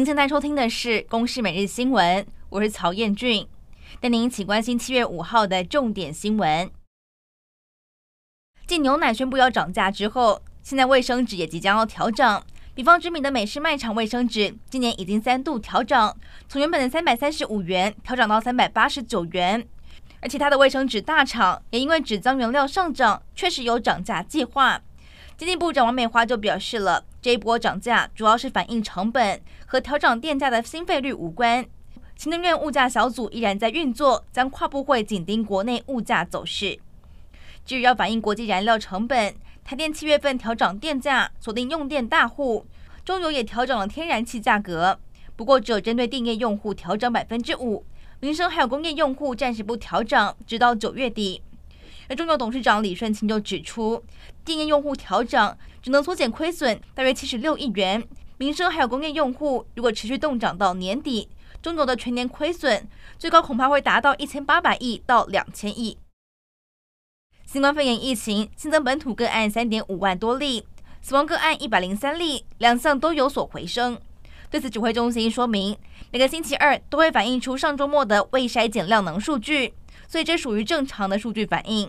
您现在收听的是《公视每日新闻》，我是曹彦俊，带您一起关心七月五号的重点新闻。继牛奶宣布要涨价之后，现在卫生纸也即将要调整。比方知名的美式卖场卫生纸，今年已经三度调整，从原本的三百三十五元调涨到三百八十九元。而其他的卫生纸大厂也因为纸浆原料上涨，确实有涨价计划。经济部长王美花就表示了，这一波涨价主要是反映成本，和调整电价的新费率无关。行政院物价小组依然在运作，将跨部会紧盯国内物价走势。至于要反映国际燃料成本，台电七月份调涨电价，锁定用电大户；中油也调整了天然气价格，不过只有针对电业用户调整百分之五，民生还有工业用户暂时不调整，直到九月底。而中油董事长李顺清就指出，电业用户调涨只能缩减亏损大约七十六亿元，民生还有工业用户如果持续冻涨到年底，中油的全年亏损最高恐怕会达到一千八百亿到两千亿。新冠肺炎疫情新增本土个案三点五万多例，死亡个案一百零三例，两项都有所回升。对此，指挥中心说明，每个星期二都会反映出上周末的未筛检量能数据，所以这属于正常的数据反应。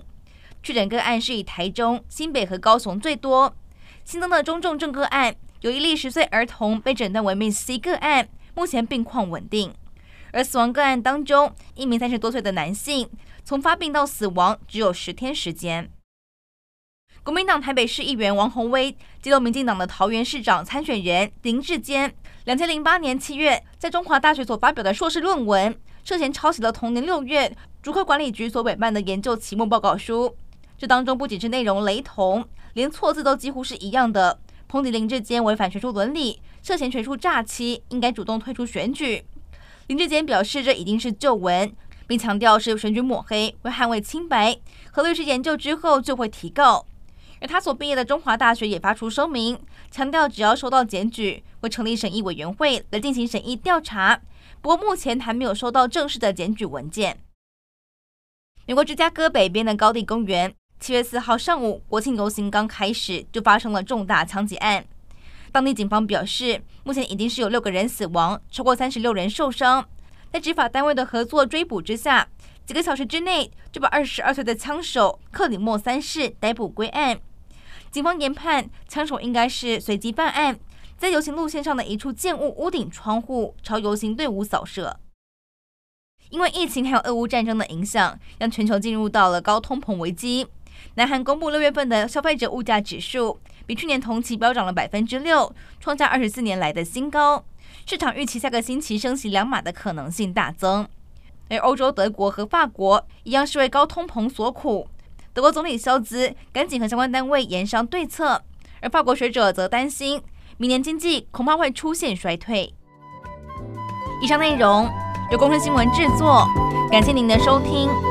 确诊个案是以台中、新北和高雄最多。新增的中重症个案有一例十岁儿童被诊断为 MIS-C 个案，目前病况稳定。而死亡个案当中，一名三十多岁的男性从发病到死亡只有十天时间。国民党台北市议员王鸿薇揭露，民进党的桃园市长参选人林志坚，两千零八年七月在中华大学所发表的硕士论文，涉嫌抄袭了同年六月竹科管理局所委办的研究期末报告书。这当中不仅是内容雷同，连错字都几乎是一样的。抨击林志坚违反学术伦理，涉嫌学术诈欺，应该主动退出选举。林志坚表示，这已经是旧闻，并强调是选举抹黑，为捍卫清白，何律师研究之后就会提告。而他所毕业的中华大学也发出声明，强调只要收到检举，会成立审议委员会来进行审议调查。不过目前还没有收到正式的检举文件。美国芝加哥北边的高地公园。七月四号上午，国庆游行刚开始，就发生了重大枪击案。当地警方表示，目前已经是有六个人死亡，超过三十六人受伤。在执法单位的合作追捕之下，几个小时之内就把二十二岁的枪手克里莫三世逮捕归案。警方研判，枪手应该是随机犯案，在游行路线上的一处建物屋顶窗户朝游行队伍扫射。因为疫情还有俄乌战争的影响，让全球进入到了高通膨危机。南韩公布六月份的消费者物价指数，比去年同期飙涨了百分之六，创下二十四年来的新高。市场预期下个星期升息两码的可能性大增。而欧洲德国和法国一样是为高通膨所苦，德国总理肖兹赶紧和相关单位研商对策，而法国学者则担心明年经济恐怕会出现衰退。以上内容由公视新闻制作，感谢您的收听。